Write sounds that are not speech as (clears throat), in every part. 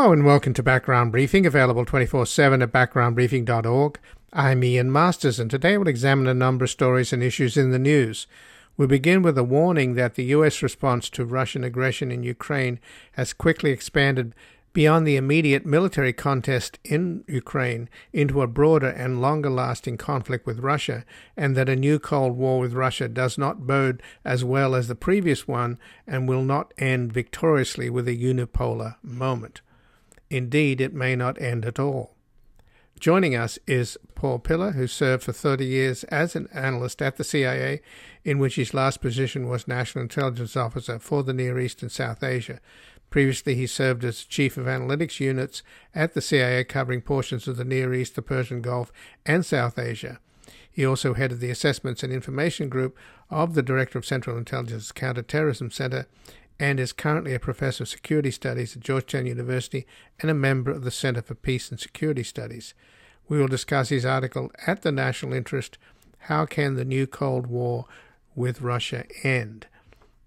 Hello and welcome to Background Briefing, available 24 7 at backgroundbriefing.org. I'm Ian Masters, and today we'll examine a number of stories and issues in the news. We begin with a warning that the U.S. response to Russian aggression in Ukraine has quickly expanded beyond the immediate military contest in Ukraine into a broader and longer lasting conflict with Russia, and that a new Cold War with Russia does not bode as well as the previous one and will not end victoriously with a unipolar moment. Indeed, it may not end at all. Joining us is Paul Pillar, who served for 30 years as an analyst at the CIA, in which his last position was National Intelligence Officer for the Near East and South Asia. Previously, he served as Chief of Analytics Units at the CIA, covering portions of the Near East, the Persian Gulf, and South Asia. He also headed the Assessments and Information Group of the Director of Central Intelligence Counterterrorism Center and is currently a professor of security studies at Georgetown University and a member of the Center for Peace and Security Studies. We will discuss his article at the National Interest How Can the New Cold War with Russia End?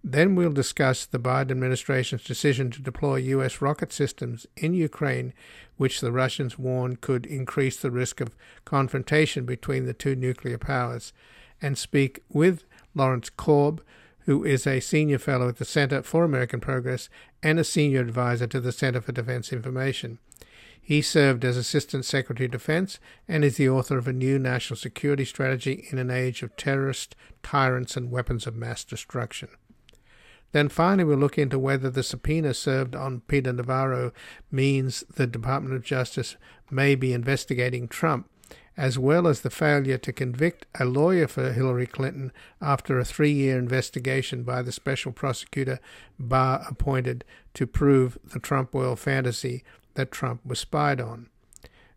Then we'll discuss the Biden administration's decision to deploy U.S. rocket systems in Ukraine, which the Russians warn could increase the risk of confrontation between the two nuclear powers, and speak with Lawrence Korb, who is a senior fellow at the Center for American Progress and a senior advisor to the Center for Defense Information. He served as Assistant Secretary of Defense and is the author of a new national security strategy in an age of terrorists, tyrants, and weapons of mass destruction. Then finally, we'll look into whether the subpoena served on Peter Navarro means the Department of Justice may be investigating Trump as well as the failure to convict a lawyer for Hillary Clinton after a three year investigation by the special prosecutor Barr appointed to prove the Trump oil fantasy that Trump was spied on.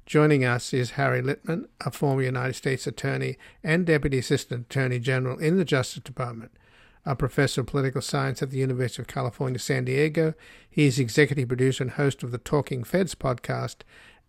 Joining us is Harry Litman, a former United States Attorney and Deputy Assistant Attorney General in the Justice Department. A professor of political science at the University of California, San Diego. He is executive producer and host of the Talking Feds podcast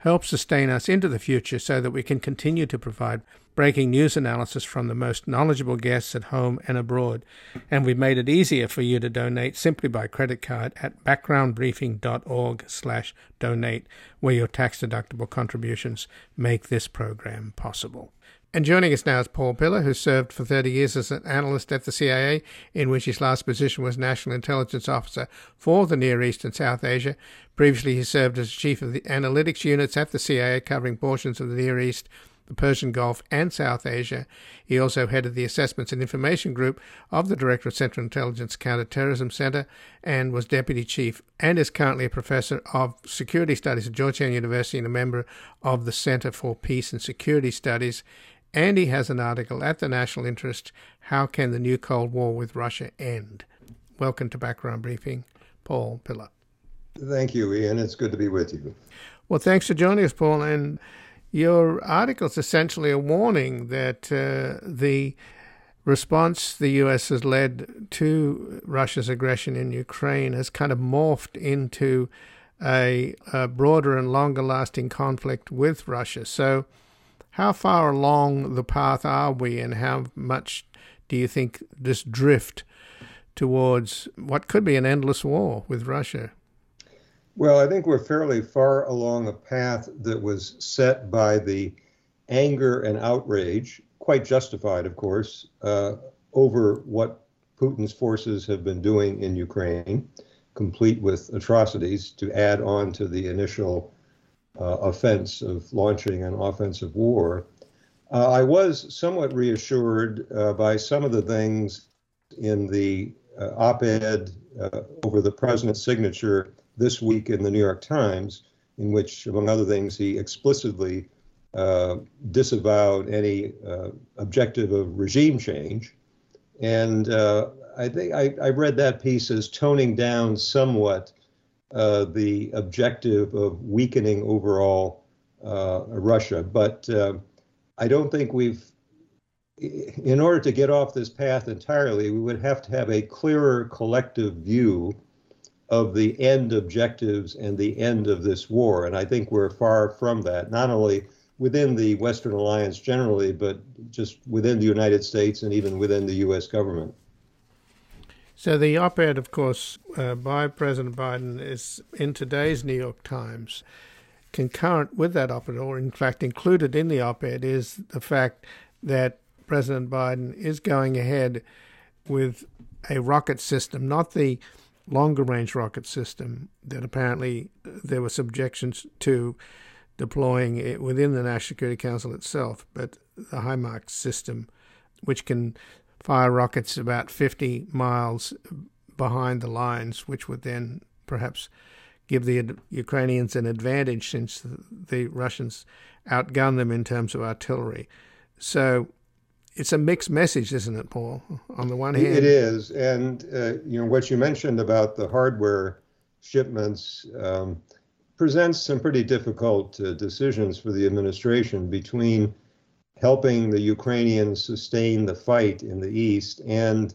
help sustain us into the future so that we can continue to provide breaking news analysis from the most knowledgeable guests at home and abroad. And we've made it easier for you to donate simply by credit card at backgroundbriefing.org slash donate, where your tax-deductible contributions make this program possible. And joining us now is Paul Pillar, who served for 30 years as an analyst at the CIA, in which his last position was National Intelligence Officer for the Near East and South Asia. Previously, he served as chief of the analytics units at the CIA, covering portions of the Near East, the Persian Gulf, and South Asia. He also headed the Assessments and Information Group of the Director of Central Intelligence Counterterrorism Center and was deputy chief and is currently a professor of security studies at Georgetown University and a member of the Center for Peace and Security Studies. And he has an article at the National Interest How Can the New Cold War with Russia End? Welcome to Background Briefing, Paul Pillar. Thank you, Ian. It's good to be with you. Well, thanks for joining us, Paul. And your article is essentially a warning that uh, the response the U.S. has led to Russia's aggression in Ukraine has kind of morphed into a, a broader and longer lasting conflict with Russia. So, how far along the path are we, and how much do you think this drift towards what could be an endless war with Russia? Well, I think we're fairly far along a path that was set by the anger and outrage, quite justified, of course, uh, over what Putin's forces have been doing in Ukraine, complete with atrocities to add on to the initial offense of launching an offensive war. Uh, I was somewhat reassured uh, by some of the things in the uh, op ed uh, over the president's signature this week in the New York Times, in which, among other things, he explicitly uh, disavowed any objective of regime change. And I think I, I read that piece as toning down somewhat uh, the objective of weakening overall uh, Russia. But uh, I don't think we've, in order to get off this path entirely, we would have to have a clearer collective view of the end objectives and the end of this war. And I think we're far from that, not only within the Western alliance generally, but just within the United States and even within the U.S. government. So the op-ed, of course, uh, by President Biden is in today's New York Times. Concurrent with that op-ed, or in fact included in the op-ed, is the fact that President Biden is going ahead with a rocket system, not the longer range rocket system that apparently there was objections to deploying it within the National Security Council itself, but the HIMARS system, which can fire rockets about 50 miles behind the lines, which would then perhaps give the Ukrainians an advantage since the Russians outgun them in terms of artillery. So it's a mixed message, isn't it, Paul? On the one hand, it is, and uh, you know what you mentioned about the hardware shipments um, presents some pretty difficult uh, decisions for the administration between helping the Ukrainians sustain the fight in the east and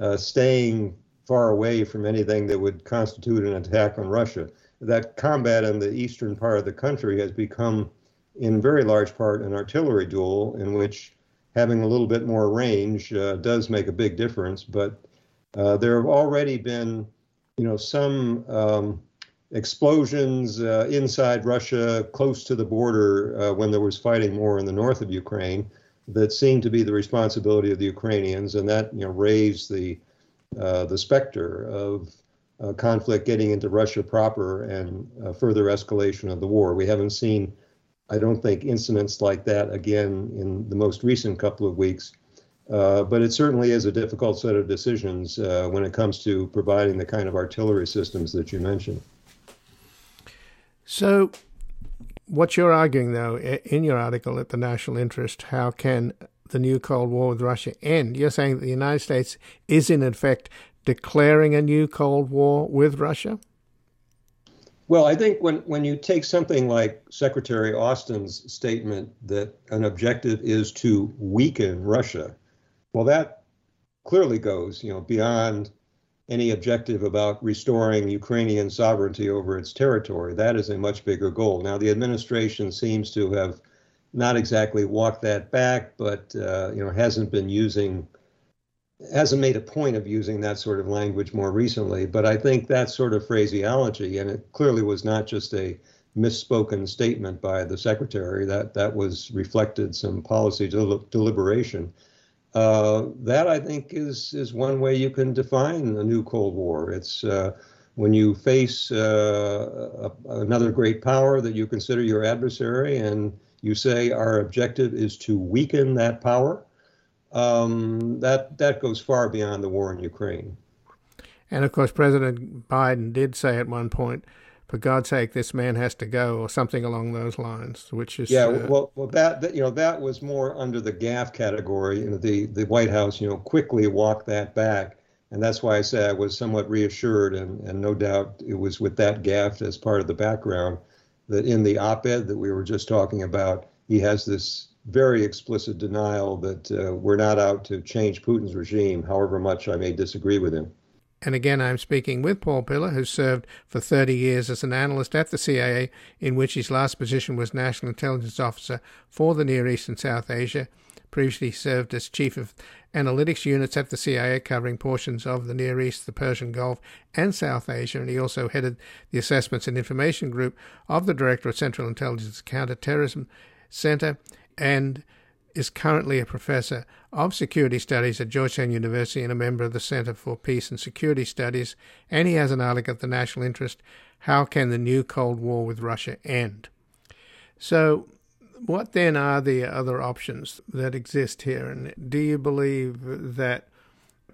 uh, staying far away from anything that would constitute an attack on Russia. That combat in the eastern part of the country has become, in very large part, an artillery duel in which having a little bit more range uh, does make a big difference. But uh, there have already been, you know, some um, explosions uh, inside Russia, close to the border, uh, when there was fighting more in the north of Ukraine, that seemed to be the responsibility of the Ukrainians, and that you know raised the uh, the specter of uh, conflict getting into Russia proper and uh, further escalation of the war. We haven't seen, I don't think, incidents like that again in the most recent couple of weeks. Uh, but it certainly is a difficult set of decisions when it comes to providing the kind of artillery systems that you mentioned. So, what you're arguing, though, in your article at the National Interest, how can the new Cold War with Russia end? You're saying that the United States is, in effect, declaring a new Cold War with Russia? Well, I think when, when you take something like Secretary Austin's statement that an objective is to weaken Russia, well, that clearly goes, you know, beyond any objective about restoring Ukrainian sovereignty over its territory. That is a much bigger goal. Now, the administration seems to have not exactly walked that back, but uh, you know hasn't been using hasn't made a point of using that sort of language more recently. But I think that sort of phraseology, and it clearly was not just a misspoken statement by the secretary. That that was reflected some policy del- deliberation uh, that I think is is one way you can define a new Cold War. It's uh, when you face uh, a, another great power that you consider your adversary, and you say our objective is to weaken that power. Um, that that goes far beyond the war in Ukraine. And of course, President Biden did say at one point for God's sake, this man has to go, or something along those lines, which is yeah. Uh, well, well, that, that you know that was more under the gaffe category. You know, the the White House, you know, quickly walked that back, and that's why I say I was somewhat reassured, and and no doubt it was with that gaffe as part of the background that in the op-ed that we were just talking about, he has this very explicit denial that uh, we're not out to change Putin's regime, however much I may disagree with him. And again, I'm speaking with Paul Pillar, who served for 30 years as an analyst at the CIA, in which his last position was National Intelligence Officer for the Near East and South Asia. Previously served as Chief of Analytics Units at the CIA, covering portions of the Near East, the Persian Gulf, and South Asia. And he also headed the Assessments and Information Group of the Director of Central Intelligence Counterterrorism Center. And is currently a professor of security studies at Georgetown University and a member of the Center for Peace and Security Studies, and he has an article at the National Interest How Can the New Cold War with Russia End? So, what then are the other options that exist here? And do you believe that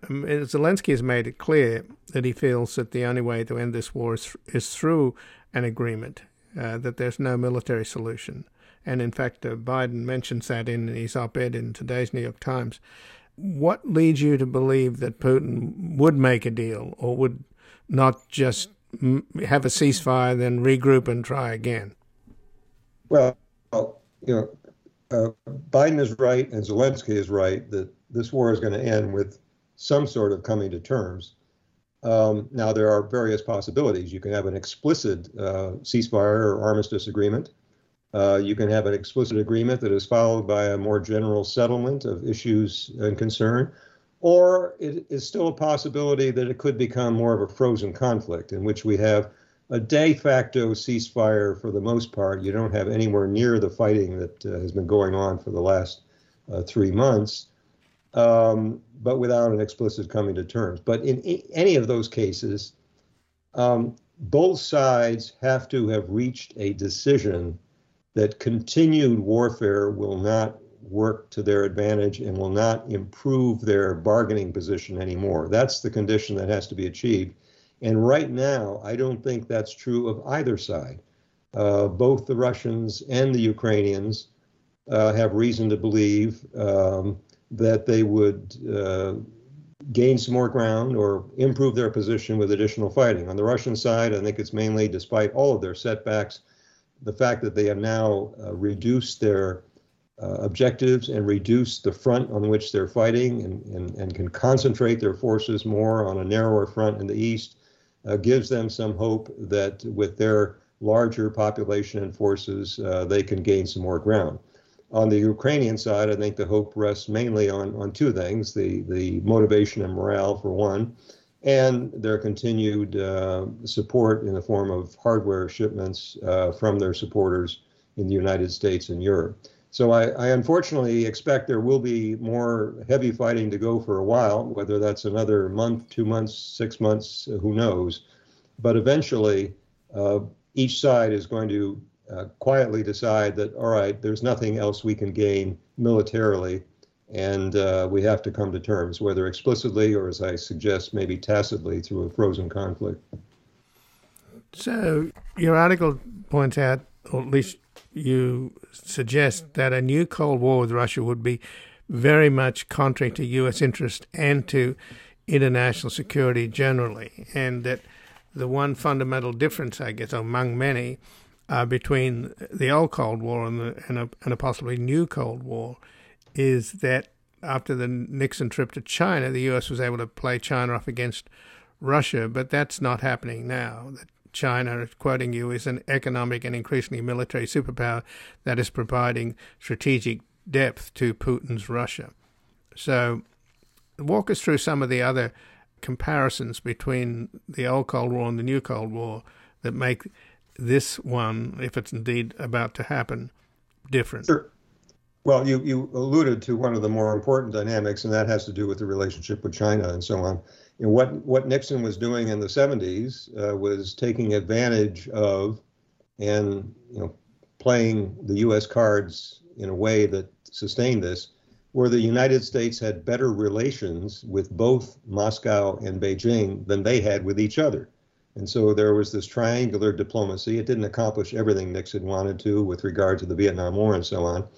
um, Zelensky has made it clear that he feels that the only way to end this war is, is through an agreement, uh, that there's no military solution? And in fact, uh, Biden mentions that in his op ed in today's New York Times. What leads you to believe that Putin would make a deal or would not just have a ceasefire, then regroup and try again? Well, you know, uh, Biden is right and Zelensky is right that this war is going to end with some sort of coming to terms. Um, now, there are various possibilities. You can have an explicit uh, ceasefire or armistice agreement. Uh, you can have an explicit agreement that is followed by a more general settlement of issues and concern. Or it is still a possibility that it could become more of a frozen conflict in which we have a de facto ceasefire for the most part. You don't have anywhere near the fighting that uh, has been going on for the last uh, three months um, but without an explicit coming to terms. But in any of those cases, um, both sides have to have reached a decision that continued warfare will not work to their advantage and will not improve their bargaining position anymore. That's the condition that has to be achieved. And right now, I don't think that's true of either side. Uh, both the Russians and the Ukrainians uh, have reason to believe um, that they would uh, gain some more ground or improve their position with additional fighting. On the Russian side, I think it's mainly, despite all of their setbacks, the fact that they have now uh, reduced their uh, objectives and reduced the front on which they're fighting and, and, and can concentrate their forces more on a narrower front in the east uh, gives them some hope that with their larger population and forces, uh, they can gain some more ground. On the Ukrainian side, I think the hope rests mainly on, on two things the, the motivation and morale, for one, and their continued uh, support in the form of hardware shipments uh, from their supporters in the United States and Europe. So I, I, unfortunately expect there will be more heavy fighting to go for a while, whether that's another month, two months, six months, who knows. But eventually, uh, each side is going to uh, quietly decide that, all right, there's nothing else we can gain militarily, and uh, we have to come to terms, whether explicitly or, as I suggest, maybe tacitly through a frozen conflict. So, your article points out, or at least you suggest, that a new Cold War with Russia would be very much contrary to U.S. interest and to international security generally, and that the one fundamental difference, I guess, among many, uh, between the old Cold War and, the, and, a, and a possibly new Cold War is that after the Nixon trip to China, the U.S. was able to play China off against Russia, but that's not happening now. China, quoting you, is an economic and increasingly military superpower that is providing strategic depth to Putin's Russia. So, walk us through some of the other comparisons between the old Cold War and the new Cold War that make this one, if it's indeed about to happen, different? Sure. Well, you, you alluded to one of the more important dynamics, and that has to do with the relationship with China and so on. Know, what, what Nixon was doing in the 70s uh, was taking advantage of and you know playing the U.S. cards in a way that sustained this, where the United States had better relations with both Moscow and Beijing than they had with each other. And so there was this triangular diplomacy. It didn't accomplish everything Nixon wanted to with regard to the Vietnam War and so on,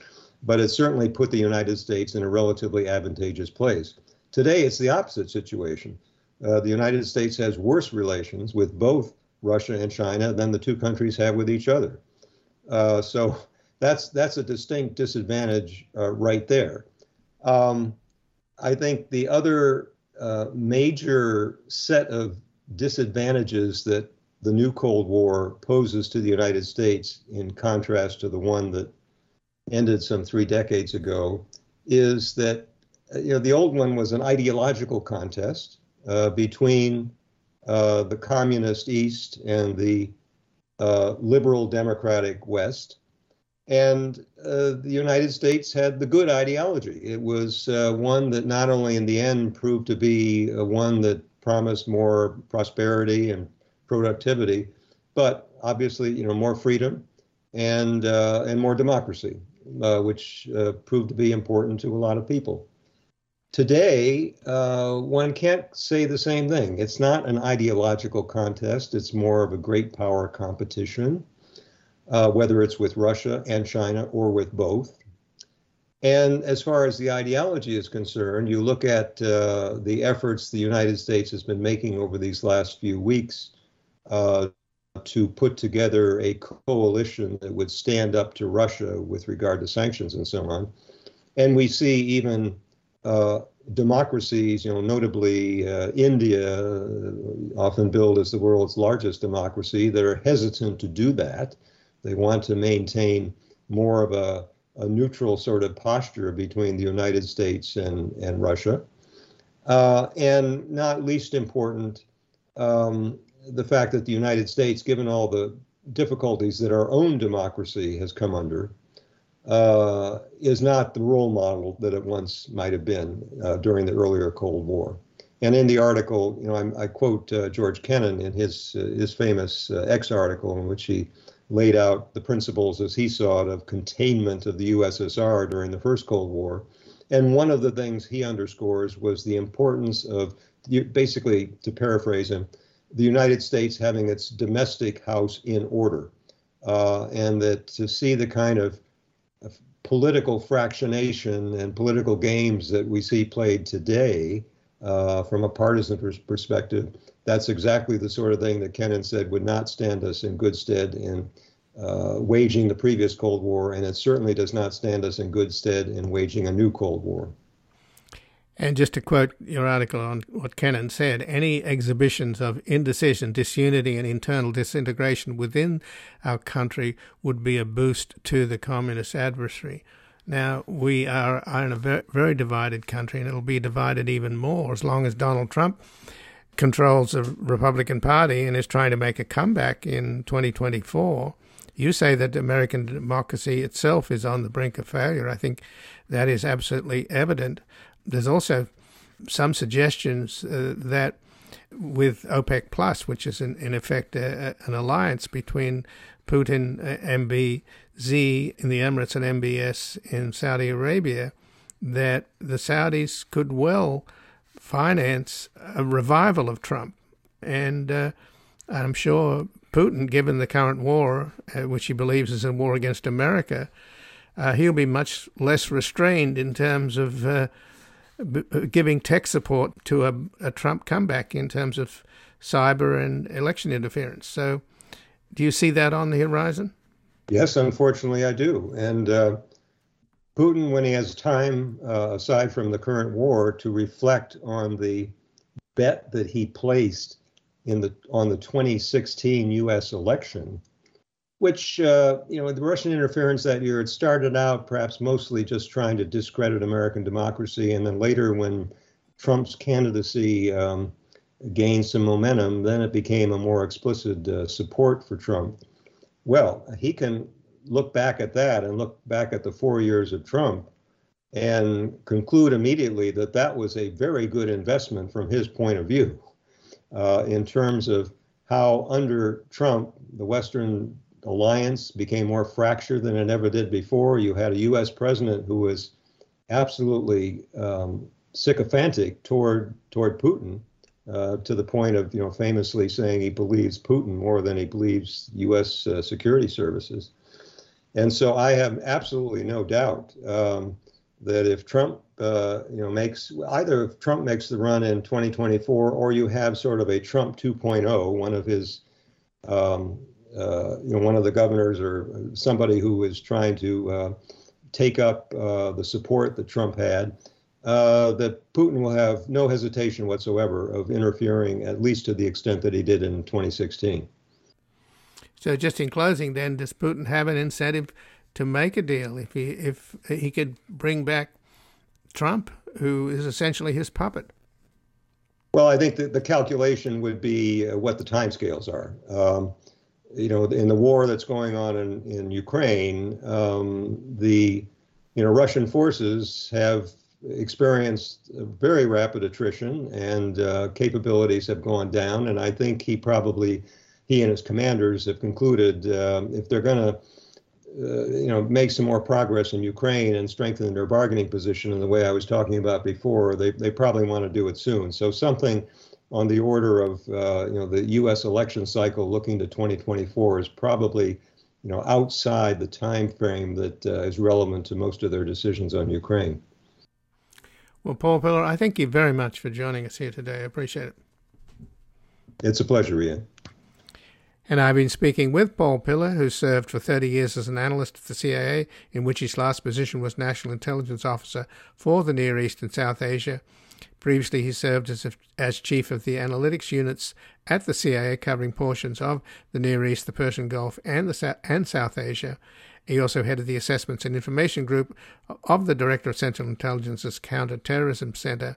but it certainly put the United States in a relatively advantageous place. Today, it's the opposite situation. Uh, the United States has worse relations with both Russia and China than the two countries have with each other. Uh, so (laughs) that's that's a distinct disadvantage uh, right there. Um, I think the other uh, major set of disadvantages that the new Cold War poses to the United States, in contrast to the one that ended some three decades ago, is that you know the old one was an ideological contest uh, between uh, the communist East and the uh, liberal democratic West. And uh, the United States had the good ideology. It was uh, one that not only in the end proved to be uh, one that promised more prosperity and productivity, but obviously, you know, more freedom and uh, and more democracy, uh, which uh, proved to be important to a lot of people. Today, uh, one can't say the same thing. It's not an ideological contest. It's more of a great power competition, uh, whether it's with Russia and China or with both. And as far as the ideology is concerned, you look at uh, the efforts the United States has been making over these last few weeks uh, to put together a coalition that would stand up to Russia with regard to sanctions and so on. And we see even uh, democracies, you know, notably uh, India, uh, often billed as the world's largest democracy, that are hesitant to do that. They want to maintain more of a, a neutral sort of posture between the United States and, and Russia. Uh, and not least important, um, the fact that the United States, given all the difficulties that our own democracy has come under, uh, is not the role model that it once might have been uh, during the earlier Cold War. And in the article, you know, I'm, i quote uh, George Kennan in his uh, his famous uh, X article in which he laid out the principles as he saw it of containment of the USSR during the first Cold War. And one of the things he underscores was the importance of, basically, to paraphrase him, the United States having its domestic house in order, uh, and that to see the kind of, political fractionation and political games that we see played today uh, from a partisan perspective, that's exactly the sort of thing that Kennan said would not stand us in good stead in uh, waging the previous Cold War, and it certainly does not stand us in good stead in waging a new Cold War. And just to quote your article on what Kennan said, any exhibitions of indecision, disunity, and internal disintegration within our country would be a boost to the communist adversary. Now, we are, in a very, very divided country, and it'll be divided even more as long as Donald Trump controls the Republican Party and is trying to make a comeback in 2024. You say that American democracy itself is on the brink of failure. I think that is absolutely evident there's also some suggestions uh, that with OPEC Plus, which is in, in effect a, a, an alliance between Putin, uh, MBZ in the Emirates, and MBS in Saudi Arabia, that the Saudis could well finance a revival of Trump. And uh, I'm sure Putin, given the current war, uh, which he believes is a war against America, uh, he'll be much less restrained in terms of uh, giving tech support to a, a Trump comeback in terms of cyber and election interference. So, do you see that on the horizon? Yes, unfortunately, I do. And uh, Putin, when he has time, uh, aside from the current war, to reflect on the bet that he placed in the on the 2016 U.S. election, which, uh, you know, the Russian interference that year, it started out perhaps mostly just trying to discredit American democracy. And then later, when Trump's candidacy um, gained some momentum, then it became a more explicit uh, support for Trump. Well, he can look back at that and look back at the four years of Trump and conclude immediately that that was a very good investment from his point of view uh, in terms of how under Trump, the Western alliance became more fractured than it ever did before. You had a U.S. president who was absolutely um, sycophantic toward toward Putin, uh, to the point of you know famously saying he believes Putin more than he believes U.S. Uh, security services. And so I have absolutely no doubt um, that if Trump uh, you know makes either if Trump makes the run in 2024 or you have sort of a Trump 2.0, one of his um, uh, you know, one of the governors or somebody who is trying to uh, take up uh, the support that Trump had, uh, that Putin will have no hesitation whatsoever of interfering, at least to the extent that he did in 2016. So, just in closing, then, does Putin have an incentive to make a deal if he if he could bring back Trump, who is essentially his puppet? Well, I think that the calculation would be uh, what the timescales are. Um, you know, in the war that's going on in, in Ukraine, um, the you know Russian forces have experienced very rapid attrition and uh, capabilities have gone down. And I think he probably he and his commanders have concluded um, if they're going to uh, you know make some more progress in Ukraine and strengthen their bargaining position in the way I was talking about before, they they probably want to do it soon. So something on the order of uh, you know the U.S. election cycle looking to 2024 is probably you know outside the time frame that uh, is relevant to most of their decisions on Ukraine. Well, Paul Pillar, I thank you very much for joining us here today. I appreciate it. It's a pleasure, Ian. And I've been speaking with Paul Pillar, who served for 30 years as an analyst at the CIA, in which his last position was National Intelligence Officer for the Near East and South Asia. Previously, he served as, a, as chief of the analytics units at the CIA, covering portions of the Near East, the Persian Gulf, and, the, and South Asia. He also headed the Assessments and Information Group of the Director of Central Intelligence's Counterterrorism Center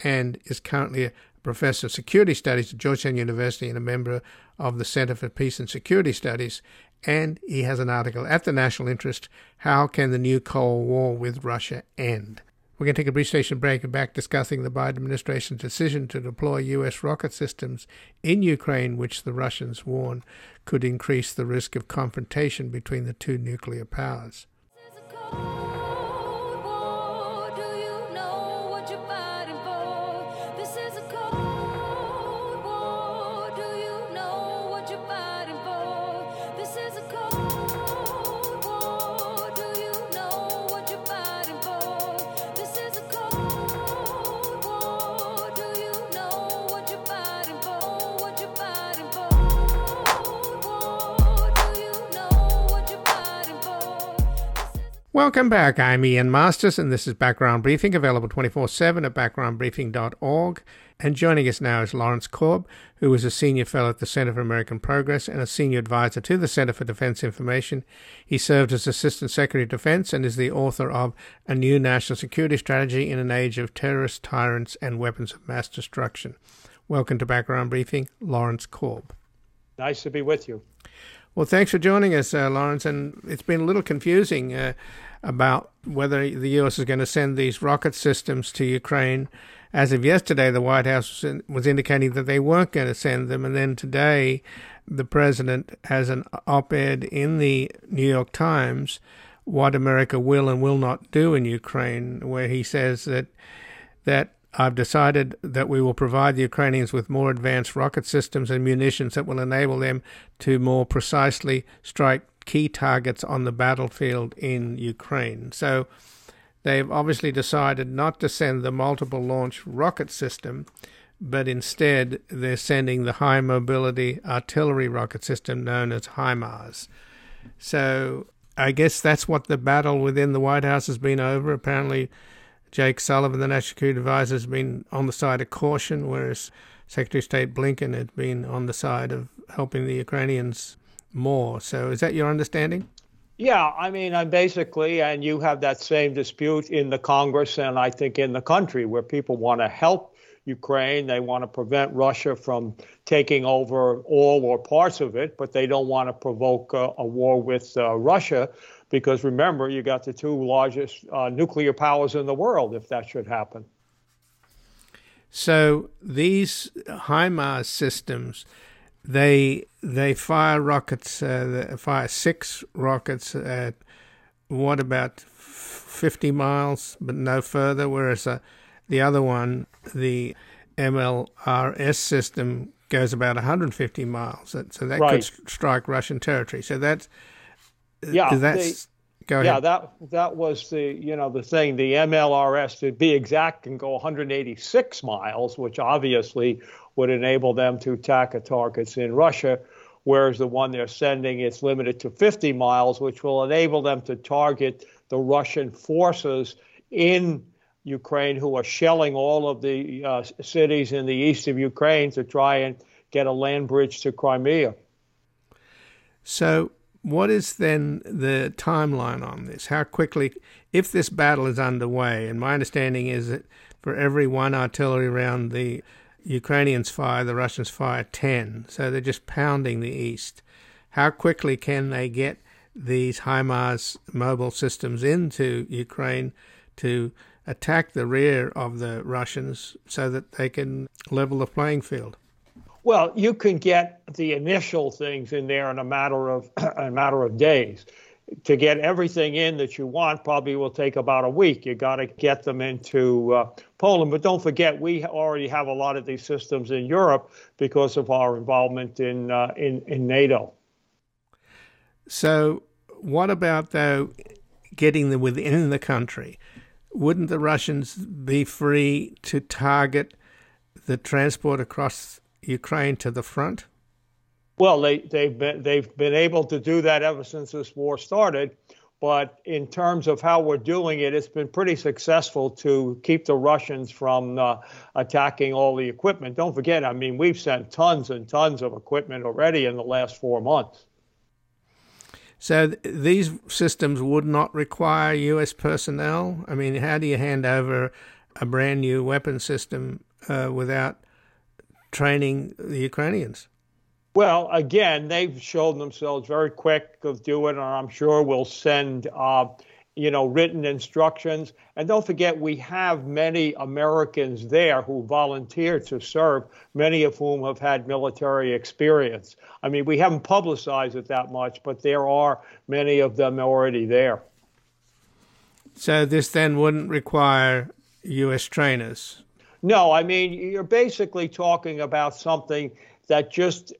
and is currently a professor of security studies at Georgetown University and a member of the Center for Peace and Security Studies. And he has an article at the National Interest How Can the New Cold War with Russia End? We're going to take a brief station break and back discussing the Biden administration's decision to deploy U.S. rocket systems in Ukraine, which the Russians warn could increase the risk of confrontation between the two nuclear powers. Welcome back. I'm Ian Masters, and this is Background Briefing, available 24 7 at backgroundbriefing.org. And joining us now is Lawrence Korb, who is a senior fellow at the Center for American Progress and a senior advisor to the Center for Defense Information. He served as Assistant Secretary of Defense and is the author of A New National Security Strategy in an Age of Terrorists, Tyrants, and Weapons of Mass Destruction. Welcome to Background Briefing, Lawrence Korb. Nice to be with you. Well, thanks for joining us, uh, Lawrence. And it's been a little confusing uh, about whether the U.S. is going to send these rocket systems to Ukraine. As of yesterday, the White House was indicating that they weren't going to send them. And then today, the president has an op ed in the New York Times, What America Will and Will Not Do in Ukraine, where he says that that I've decided that we will provide the Ukrainians with more advanced rocket systems and munitions that will enable them to more precisely strike key targets on the battlefield in Ukraine. So they've obviously decided not to send the multiple launch rocket system, but instead they're sending the high mobility artillery rocket system known as HIMARS. So I guess that's what the battle within the White House has been over. Apparently, Jake Sullivan, the National Security Advisor, has been on the side of caution, whereas Secretary of State Blinken had been on the side of helping the Ukrainians more. So, is that your understanding? Yeah, I mean, I'm basically, and you have that same dispute in the Congress and I think in the country where people want to help Ukraine. They want to prevent Russia from taking over all or parts of it, but they don't want to provoke a, a war with uh, Russia because remember, you got the two largest uh, nuclear powers in the world if that should happen. So these HIMARS systems, they they fire rockets, uh, they fire six rockets at what about fifty miles, but no further. Whereas uh, the other one, the MLRS system, goes about 150 miles. So that right. could strike Russian territory. So that's yeah, that's go ahead. Yeah, that that was the you know the thing. The MLRS to be exact can go 186 miles, which obviously would enable them to attack targets in Russia. Whereas the one they're sending is limited to 50 miles, which will enable them to target the Russian forces in Ukraine who are shelling all of the uh, cities in the east of Ukraine to try and get a land bridge to Crimea. So what is then the timeline on this? How quickly, if this battle is underway, and my understanding is that for every one artillery round the Ukrainians fire, the Russians fire 10. So they're just pounding the east. How quickly can they get these HIMARS mobile systems into Ukraine to attack the rear of the Russians so that they can level the playing field? Well, you can get the initial things in there in a matter of (clears throat) a matter of days. To get everything in that you want probably will take about a week. You got to get them into uh, Poland, but don't forget we already have a lot of these systems in Europe because of our involvement in uh, in, in NATO. So, what about though getting them within the country? Wouldn't the Russians be free to target the transport across Ukraine to the front? Well, they, they've been they've been able to do that ever since this war started. But in terms of how we're doing it, it's been pretty successful to keep the Russians from uh, attacking all the equipment. Don't forget, I mean, we've sent tons and tons of equipment already in the last four months. So th- these systems would not require U.S. personnel. I mean, how do you hand over a brand new weapon system uh, without training the Ukrainians? Well, again, they've shown themselves very quick of doing, and I'm sure we'll send, uh, you know, written instructions. And don't forget, we have many Americans there who volunteered to serve, many of whom have had military experience. I mean, we haven't publicized it that much, but there are many of them already there. So this then wouldn't require U.S. trainers? No, I mean, you're basically talking about something that just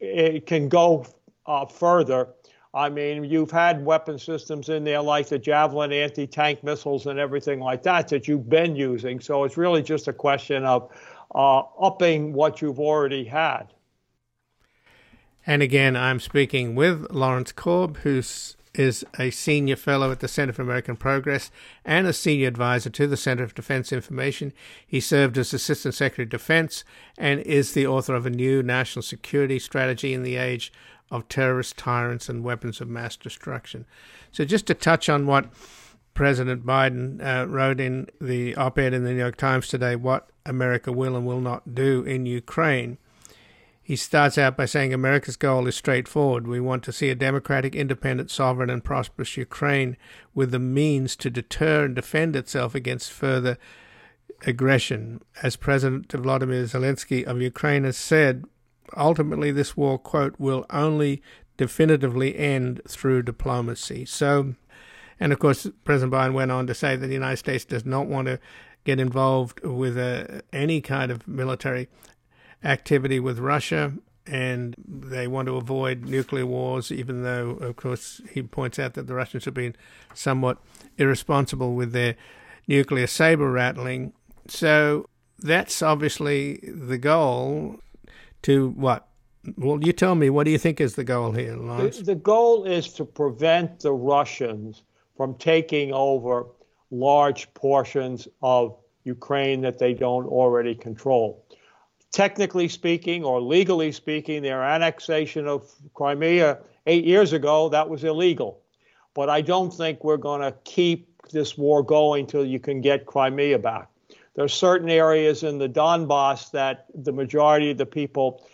can go uh, further. I mean, you've had weapon systems in there like the Javelin anti tank missiles and everything like that that you've been using. So it's really just a question of uh, upping what you've already had. And again, I'm speaking with Lawrence Korb, who's is a senior fellow at the Center for American Progress and a senior advisor to the Center for Defense Information. He served as Assistant Secretary of Defense and is the author of a new national security strategy in the age of terrorist tyrants, and weapons of mass destruction. So, just to touch on what President Biden uh, wrote in the op ed in the New York Times today, what America will and will not do in Ukraine. He starts out by saying America's goal is straightforward. We want to see a democratic, independent, sovereign, and prosperous Ukraine with the means to deter and defend itself against further aggression. As President Vladimir Zelensky of Ukraine has said, ultimately this war, quote, will only definitively end through diplomacy. So, and of course, President Biden went on to say that the United States does not want to get involved with uh, any kind of military activity with Russia, and they want to avoid nuclear wars, even though, of course, he points out that the Russians have been somewhat irresponsible with their nuclear saber rattling. So that's obviously the goal to what? Well, you tell me, what do you think is the goal here, Lawrence? The, the goal is to prevent the Russians from taking over large portions of Ukraine that they don't already control technically speaking or legally speaking, their annexation of Crimea eight years ago, that was illegal. But I don't think we're going to keep this war going till you can get Crimea back. There are certain areas in the Donbass that the majority of the people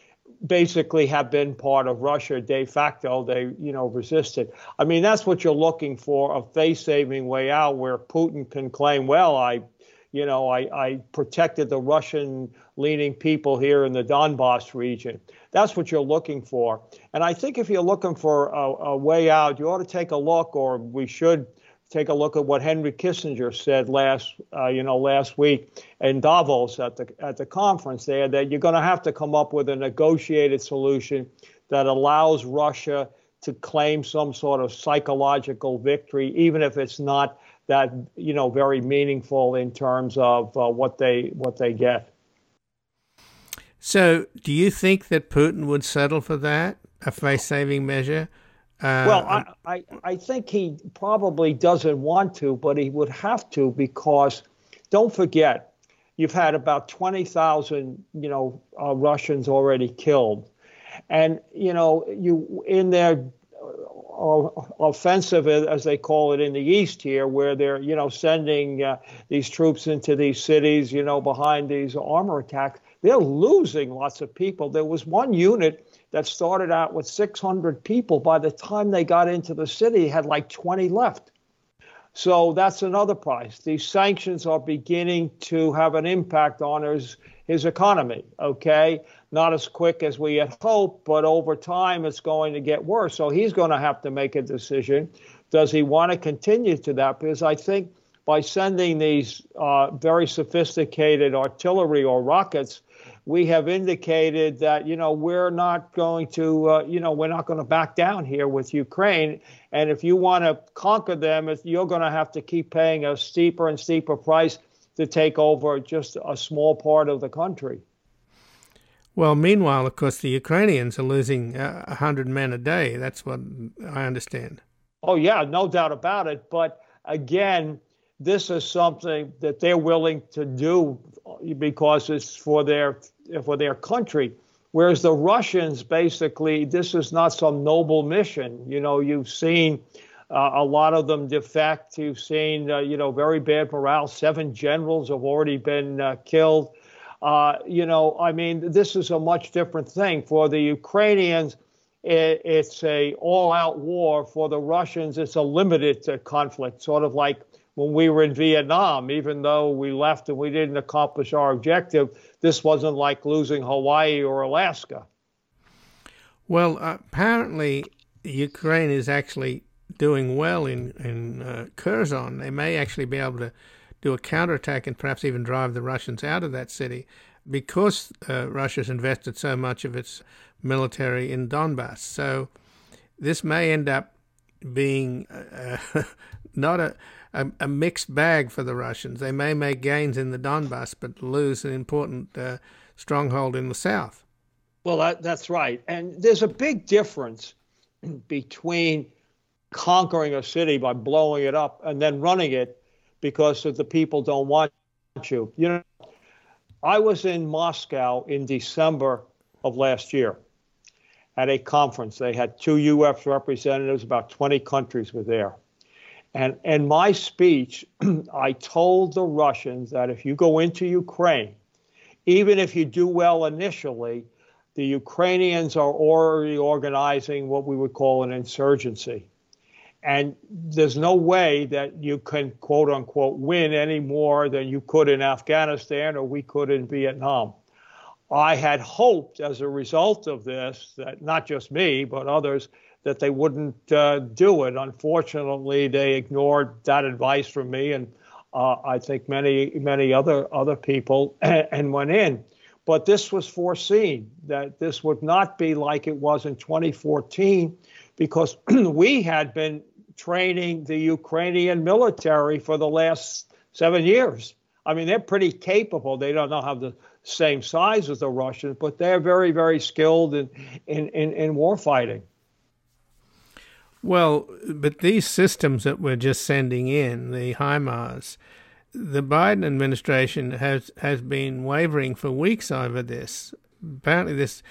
basically have been part of Russia de facto. They, you know, resisted. I mean, that's what you're looking for a face-saving way out, where Putin can claim, "Well, I you know, I, I protected the Russian leaning people here in the Donbass region. That's what you're looking for. And I think if you're looking for a, a way out, you ought to take a look, or we should take a look at what Henry Kissinger said last, uh, you know, last week in Davos at the at the conference there, that you're going to have to come up with a negotiated solution that allows Russia to claim some sort of psychological victory, even if it's not that you know very meaningful in terms of uh, what they what they get. So, do you think that Putin would settle for that a face-saving measure? Uh, well, I, I, I think he probably doesn't want to, but he would have to because don't forget, you've had about 20,000, you know, uh, Russians already killed. And, you know, you in their offensive, as they call it in the East here, where they're, you know, sending uh, these troops into these cities, you know, behind these armor attacks. They're losing lots of people. There was one unit that started out with 600 people. By the time they got into the city, had like 20 left. So that's another price. These sanctions are beginning to have an impact on his, his economy. Okay not as quick as we had hoped, but over time it's going to get worse. So he's going to have to make a decision. Does he want to continue to that? Because I think by sending these uh, very sophisticated artillery or rockets, we have indicated that you know we're not going to uh, you know we're not going to back down here with Ukraine. And if you want to conquer them, you're going to have to keep paying a steeper and steeper price to take over just a small part of the country. Well, meanwhile, of course, the Ukrainians are losing uh, 100 men a day. That's what I understand. Oh, yeah, no doubt about it. But again, this is something that they're willing to do because it's for their for their country. Whereas the Russians, basically, this is not some noble mission. You know, you've seen uh, a lot of them defect. You've seen, uh, you know, very bad morale. Seven generals have already been uh, killed. Uh, you know, I mean, this is a much different thing for the Ukrainians. It, it's a all-out war. For the Russians, it's a limited uh, conflict, sort of like when we were in Vietnam, even though we left and we didn't accomplish our objective, this wasn't like losing Hawaii or Alaska. Well, apparently, Ukraine is actually doing well in in uh. They may actually be able to do a counterattack and perhaps even drive the Russians out of that city because uh, Russia's invested so much of its military in Donbass. So this may end up being uh, (laughs) not a a, a, mixed bag for the Russians. They may make gains in the Donbass, but lose an important uh, stronghold in the south. Well, that, that's right. And there's a big difference between conquering a city by blowing it up and then running it because the people don't want you. You know, I was in Moscow in December of last year at a conference. They had two U.S. representatives, about 20 countries were there. And in my speech, (clears throat) I told the Russians that if you go into Ukraine, even if you do well initially, the Ukrainians are already organizing what we would call an insurgency. And there's no way that you can, quote unquote, win any more than you could in Afghanistan or we could in Vietnam. I had hoped as a result of this that not just me, but others, that they wouldn't uh, do it. Unfortunately, they ignored that advice from me, and uh, I think many many other other people, (clears throat) and went in. But this was foreseen that this would not be like it was in 2014, because (clears throat) we had been training the Ukrainian military for the last seven years. I mean, they're pretty capable. They don't know the same size as the Russians, but they're very, very skilled in in, in, in war fighting. Well, but these systems that we're just sending in, the HIMARS, the Biden administration has has been wavering for weeks over this. Apparently, this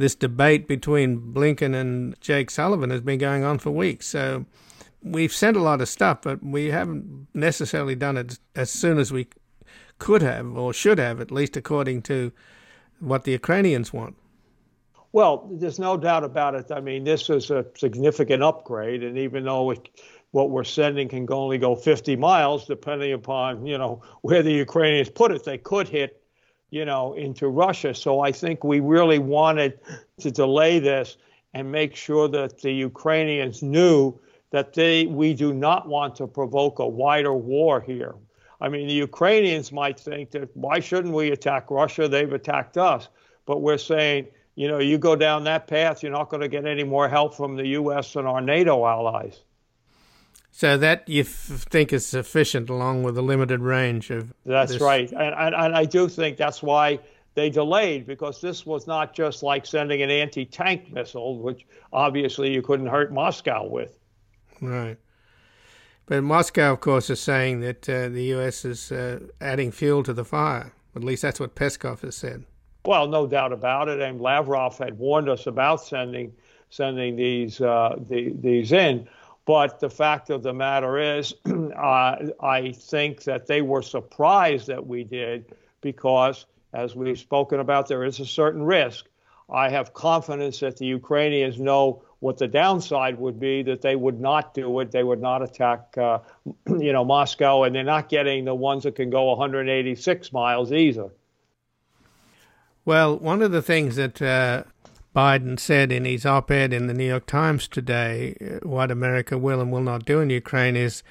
this debate between Blinken and Jake Sullivan has been going on for weeks. So we've sent a lot of stuff, but we haven't necessarily done it as soon as we could have or should have, at least according to what the Ukrainians want. Well, there's no doubt about it. I mean, this is a significant upgrade, and even though what we're sending can only go 50 miles, depending upon you know where the Ukrainians put it, they could hit, you know, into Russia. So I think we really wanted to delay this and make sure that the Ukrainians knew that they we do not want to provoke a wider war here. I mean, the Ukrainians might think that why shouldn't we attack Russia? They've attacked us, but we're saying you know, you go down that path, you're not going to get any more help from the U.S. and our NATO allies. So that you f- think is sufficient, along with the limited range of. That's this. right, and, and and I do think that's why they delayed because this was not just like sending an anti-tank missile, which obviously you couldn't hurt Moscow with. Right. But Moscow, of course, is saying that uh, the U.S. is uh, adding fuel to the fire. At least that's what Peskov has said. Well, no doubt about it. And Lavrov had warned us about sending sending these uh, the, these in. But the fact of the matter is, (clears throat) uh, I think that they were surprised that we did because, as we've spoken about, there is a certain risk. I have confidence that the Ukrainians know what the downside would be that they would not do it. They would not attack, uh, (clears throat) you know, Moscow, and they're not getting the ones that can go 186 miles either. Well, one of the things that uh, Biden said in his op ed in the New York Times today, uh, what America will and will not do in Ukraine, is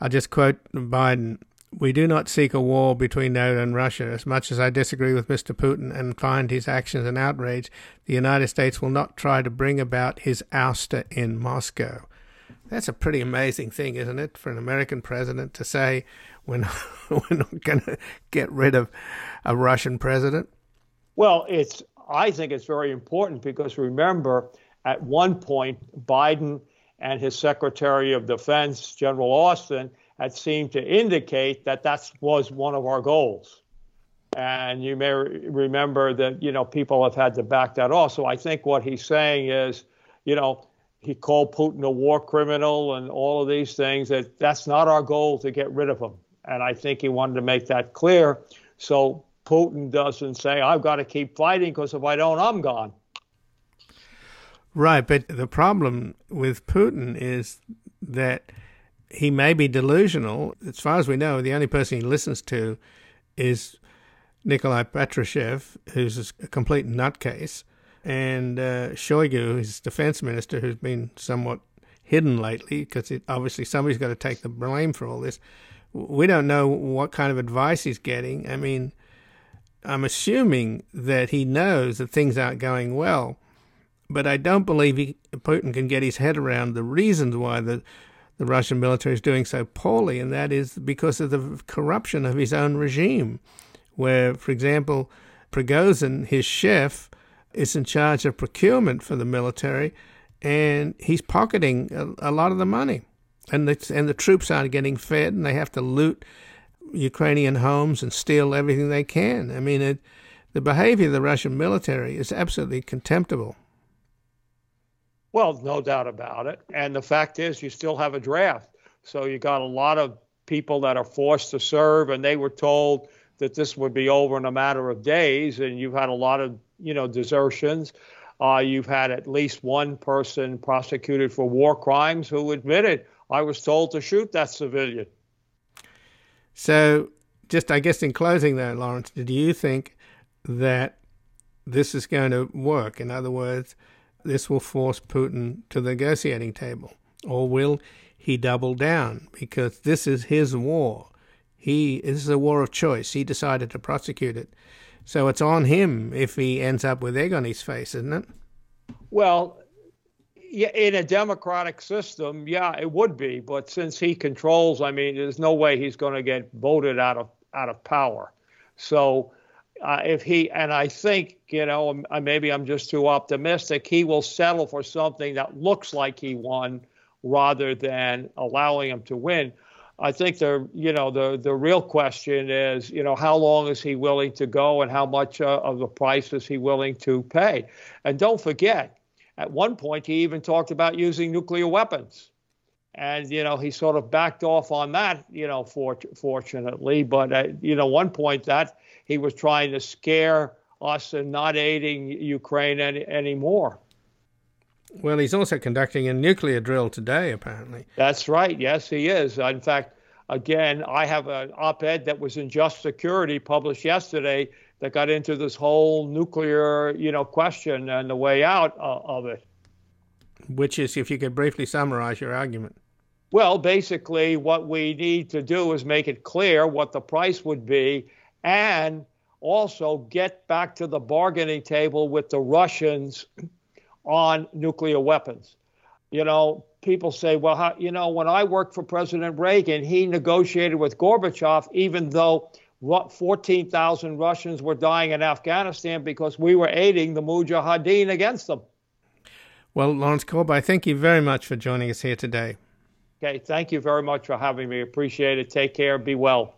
I'll just quote Biden We do not seek a war between NATO and Russia. As much as I disagree with Mr. Putin and find his actions an outrage, the United States will not try to bring about his ouster in Moscow. That's a pretty amazing thing, isn't it, for an American president to say we're not, (laughs) we're not going to get rid of a Russian president? Well, it's I think it's very important because remember, at one point, Biden and his Secretary of Defense, General Austin, had seemed to indicate that that was one of our goals. And you may remember that, you know, people have had to back that off. So I think what he's saying is, you know, he called Putin a war criminal and all of these things, that that's not our goal to get rid of him. And I think he wanted to make that clear. So Putin doesn't say, I've got to keep fighting because if I don't, I'm gone. Right. But the problem with Putin is that he may be delusional. As far as we know, the only person he listens to is Nikolai Patrushev, who's a complete nutcase, and uh, Shoigu, his defense minister, who's been somewhat hidden lately because obviously somebody's got to take the blame for all this. We don't know what kind of advice he's getting. I mean, I'm assuming that he knows that things aren't going well, but I don't believe he, Putin can get his head around the reasons why the the Russian military is doing so poorly, and that is because of the corruption of his own regime, where, for example, Prigozhin, his chef, is in charge of procurement for the military, and he's pocketing a, a lot of the money, and the and the troops aren't getting fed, and they have to loot Ukrainian homes and steal everything they can. I mean, it, the behavior of the Russian military is absolutely contemptible. Well, no doubt about it. And the fact is, you still have a draft. So you got a lot of people that are forced to serve, and they were told that this would be over in a matter of days. And you've had a lot of, you know, desertions. Uh, you've had at least one person prosecuted for war crimes who admitted, I was told to shoot that civilian. So, just I guess in closing, though, Lawrence, do you think that this is going to work? In other words, this will force Putin to the negotiating table, or will he double down because this is his war? He this is a war of choice. He decided to prosecute it, so it's on him if he ends up with egg on his face, isn't it? Well, in a democratic system, yeah, it would be. But since he controls, I mean, there's no way he's going to get voted out of out of power. So uh, if he and I think you know maybe I'm just too optimistic, he will settle for something that looks like he won rather than allowing him to win. I think the you know the the real question is you know how long is he willing to go and how much uh, of the price is he willing to pay? And don't forget at one point, he even talked about using nuclear weapons. And, you know, he sort of backed off on that, you know, for, fortunately. But, uh, you know, one point that he was trying to scare us and not aiding Ukraine any, anymore. Well, he's also conducting a nuclear drill today, apparently. That's right. Yes, he is. In fact, again, I have an op ed that was in Just Security published yesterday that got into this whole nuclear, you know, question and the way out uh, of it. Which is, if you could briefly summarize your argument. Well, basically, what we need to do is make it clear what the price would be and also get back to the bargaining table with the Russians on nuclear weapons. You know, people say, well, how, you know, when I worked for President Reagan, he negotiated with Gorbachev, even though 14,000 Russians were dying in Afghanistan because we were aiding the Mujahideen against them. Well, Lawrence I thank you very much for joining us here today. Okay, thank you very much for having me. Appreciate it. Take care. Be well.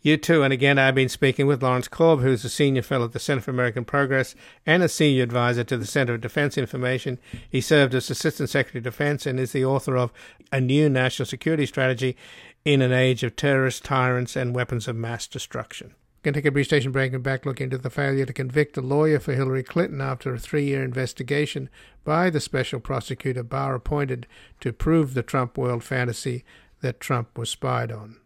You too. And again, I've been speaking with Lawrence Korb, who's a senior fellow at the Center for American Progress and a senior advisor to the Center of Defense Information. He served as Assistant Secretary of Defense and is the author of A New National Security Strategy in an age of terrorist tyrants, and weapons of mass destruction. We're going to take a brief station break and back look into the failure to convict a lawyer for Hillary Clinton after a three year investigation by the special prosecutor Barr appointed to prove the Trump world fantasy that Trump was spied on.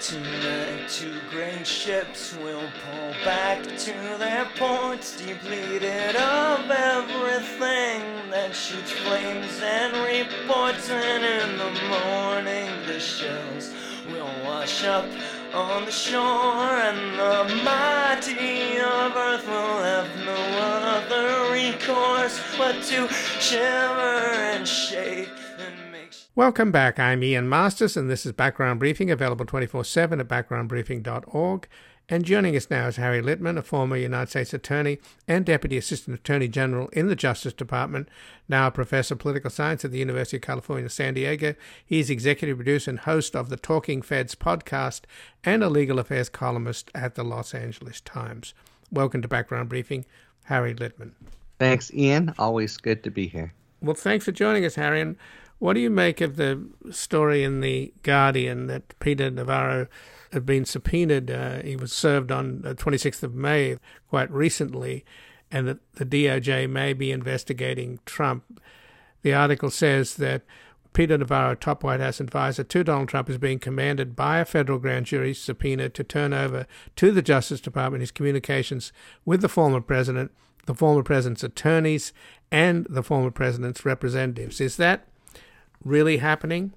Tonight, two great ships will pull back to their ports, depleted of everything that shoots flames and reports. And in the morning, the shells will wash up on the shore, and the mighty of earth will have no other recourse but to shiver and shake. Welcome back. I'm Ian Masters, and this is Background Briefing, available 24 7 at backgroundbriefing.org. And joining us now is Harry Litman, a former United States Attorney and Deputy Assistant Attorney General in the Justice Department, now a Professor of Political Science at the University of California, San Diego. He is Executive Producer and host of the Talking Feds podcast and a legal affairs columnist at the Los Angeles Times. Welcome to Background Briefing, Harry Litman. Thanks, Ian. Always good to be here. Well, thanks for joining us, Harry. And what do you make of the story in The Guardian that Peter Navarro had been subpoenaed? Uh, he was served on the 26th of May, quite recently, and that the DOJ may be investigating Trump. The article says that Peter Navarro, top White House advisor to Donald Trump, is being commanded by a federal grand jury subpoena to turn over to the Justice Department his communications with the former president, the former president's attorneys, and the former president's representatives. Is that really happening?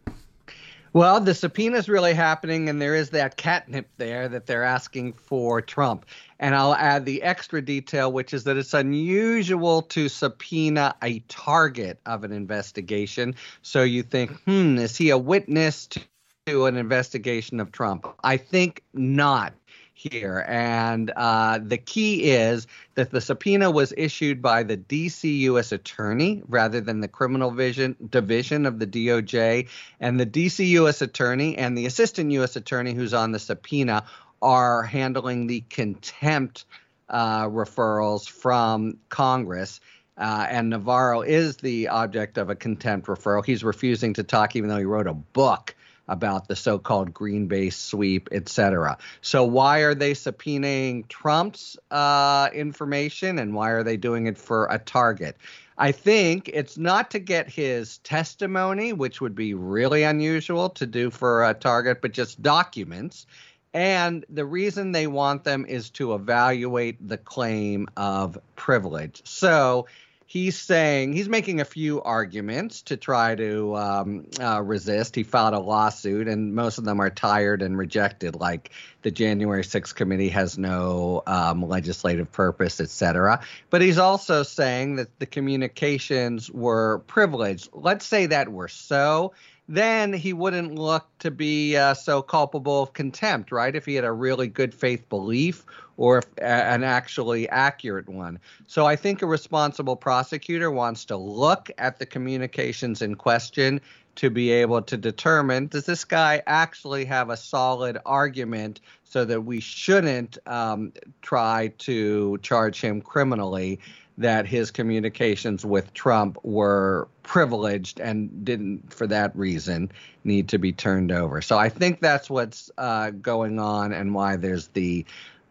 Well, the subpoena is really happening, and there is that catnip there that they're asking for Trump. And I'll add the extra detail, which is that it's unusual to subpoena a target of an investigation. So you think, hmm, is he a witness to, an investigation of Trump? I think not here. And uh, the key is that the subpoena was issued by the DC U.S. Attorney rather than the Criminal Vision Division of the DOJ. And the DC U.S. Attorney and the Assistant U.S. Attorney who's on the subpoena are handling the contempt uh, referrals from Congress. Uh, and Navarro is the object of a contempt referral. He's refusing to talk, even though he wrote a book about the so-called Green Bay Sweep, etc. So why are they subpoenaing Trump's uh, information, and why are they doing it for a target? I think it's not to get his testimony, which would be really unusual to do for a target, but just documents. And the reason they want them is to evaluate the claim of privilege. So he's saying he's making a few arguments to try to um, uh, resist. He filed a lawsuit, and most of them are tired and rejected, like the January 6th committee has no um, legislative purpose, etc. But he's also saying that the communications were privileged. Let's say that were so then he wouldn't look to be uh, so culpable of contempt, right? If he had a really good faith belief or if, uh, an actually accurate one. So I think a responsible prosecutor wants to look at the communications in question to be able to determine does this guy actually have a solid argument so that we shouldn't um, try to charge him criminally that his communications with Trump were privileged and didn't, for that reason, need to be turned over. So I think that's what's uh, going on and why there's the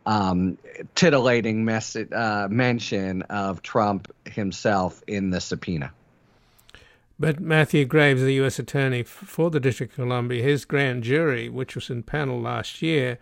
um, titillating uh, mention of Trump himself in the subpoena. But Matthew Graves, the U.S. Attorney for the District of Columbia, his grand jury, which was in panel last year,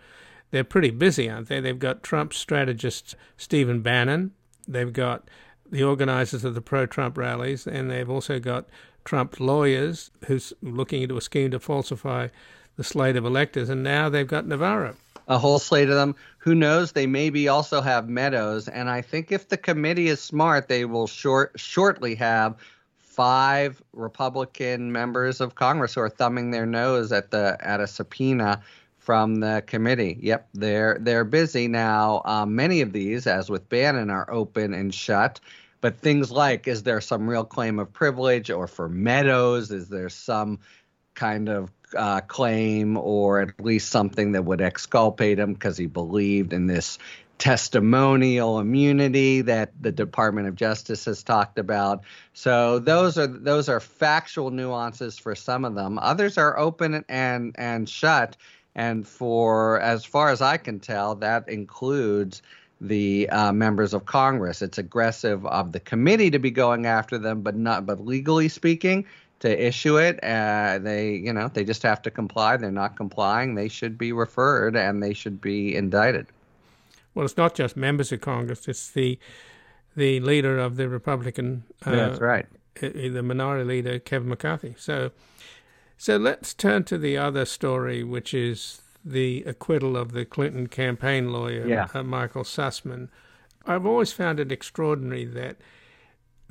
they're pretty busy, aren't they? They've got Trump strategist Stephen Bannon, They've got the organizers of the pro Trump rallies, and they've also got Trump lawyers who's looking into a scheme to falsify the slate of electors, and now they've got Navarro. A whole slate of them. Who knows? They maybe also have Meadows, and I think if the committee is smart, they will short shortly have five Republican members of Congress who are thumbing their nose at the at a subpoena from the committee. Yep, they're they're busy now. Um, many of these, as with Bannon, are open and shut. But things like, is there some real claim of privilege, or for Meadows, is there some kind of uh, claim, or at least something that would exculpate him because he believed in this testimonial immunity that the Department of Justice has talked about. So those are those are factual nuances for some of them. Others are open and and shut. And for as far as I can tell, that includes the uh, members of Congress. It's aggressive of the committee to be going after them, but not. But legally speaking, to issue it, uh, they you know they just have to comply. They're not complying. They should be referred and they should be indicted. Well, it's not just members of Congress. It's the the leader of the Republican. Uh, That's right. The minority leader, Kevin McCarthy. So so let's turn to the other story, which is the acquittal of the Clinton campaign lawyer, yeah. uh, Michael Sussmann. I've always found it extraordinary that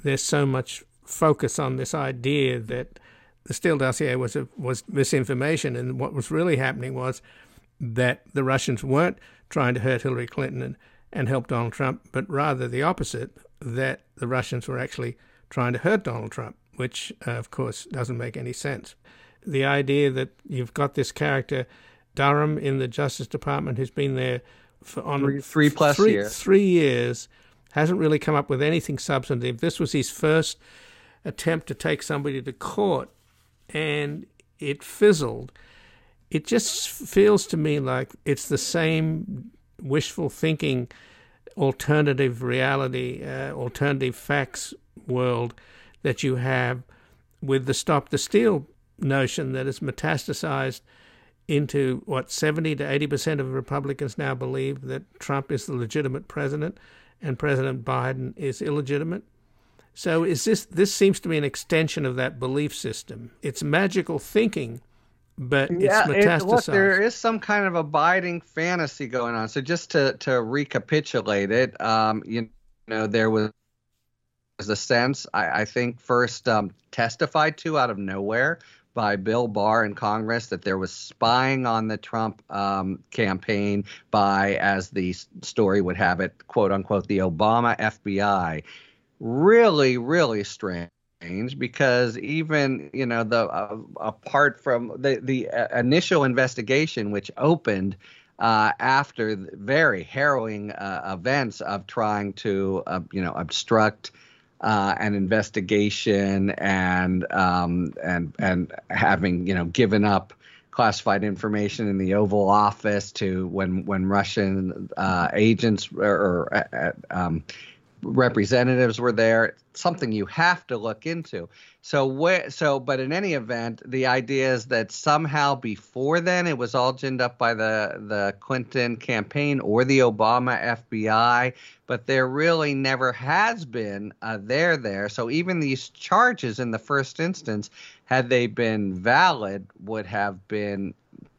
there's so much focus on this idea that the Steele dossier was a, was misinformation, and what was really happening was that the Russians weren't trying to hurt Hillary Clinton and, and help Donald Trump, but rather the opposite, that the Russians were actually trying to hurt Donald Trump, which, uh, of course, doesn't make any sense. The idea that you've got this character, Durham, in the Justice Department, who's been there for on three, three plus three, years, three years, hasn't really come up with anything substantive. This was his first attempt to take somebody to court, and it fizzled. It just feels to me like it's the same wishful thinking, alternative reality, uh, alternative facts world that you have with the Stop the Steal notion that has metastasized into what 70 to 80 percent of Republicans now believe that Trump is the legitimate president and President Biden is illegitimate. So is this this seems to be an extension of that belief system. It's magical thinking, but yeah, it's metastasized. It, look, there is some kind of abiding fantasy going on. So just to to recapitulate it, um, you know, there was a sense I, I think first um, testified to out of nowhere by Bill Barr in Congress that there was spying on the Trump um, campaign by, as the story would have it, quote unquote, the Obama FBI really, really strange because even you know the uh, apart from the the uh, initial investigation which opened uh, after very harrowing uh, events of trying to uh, you know obstruct uh, an investigation and um, and and having you know given up classified information in the Oval Office to when when Russian uh, agents or, or um, representatives were there. Something you have to look into. So where so but in any event the idea is that somehow before then it was all ginned up by the the clinton campaign or the obama fbi but there really never has been a there there. So even these charges in the first instance had they been valid would have been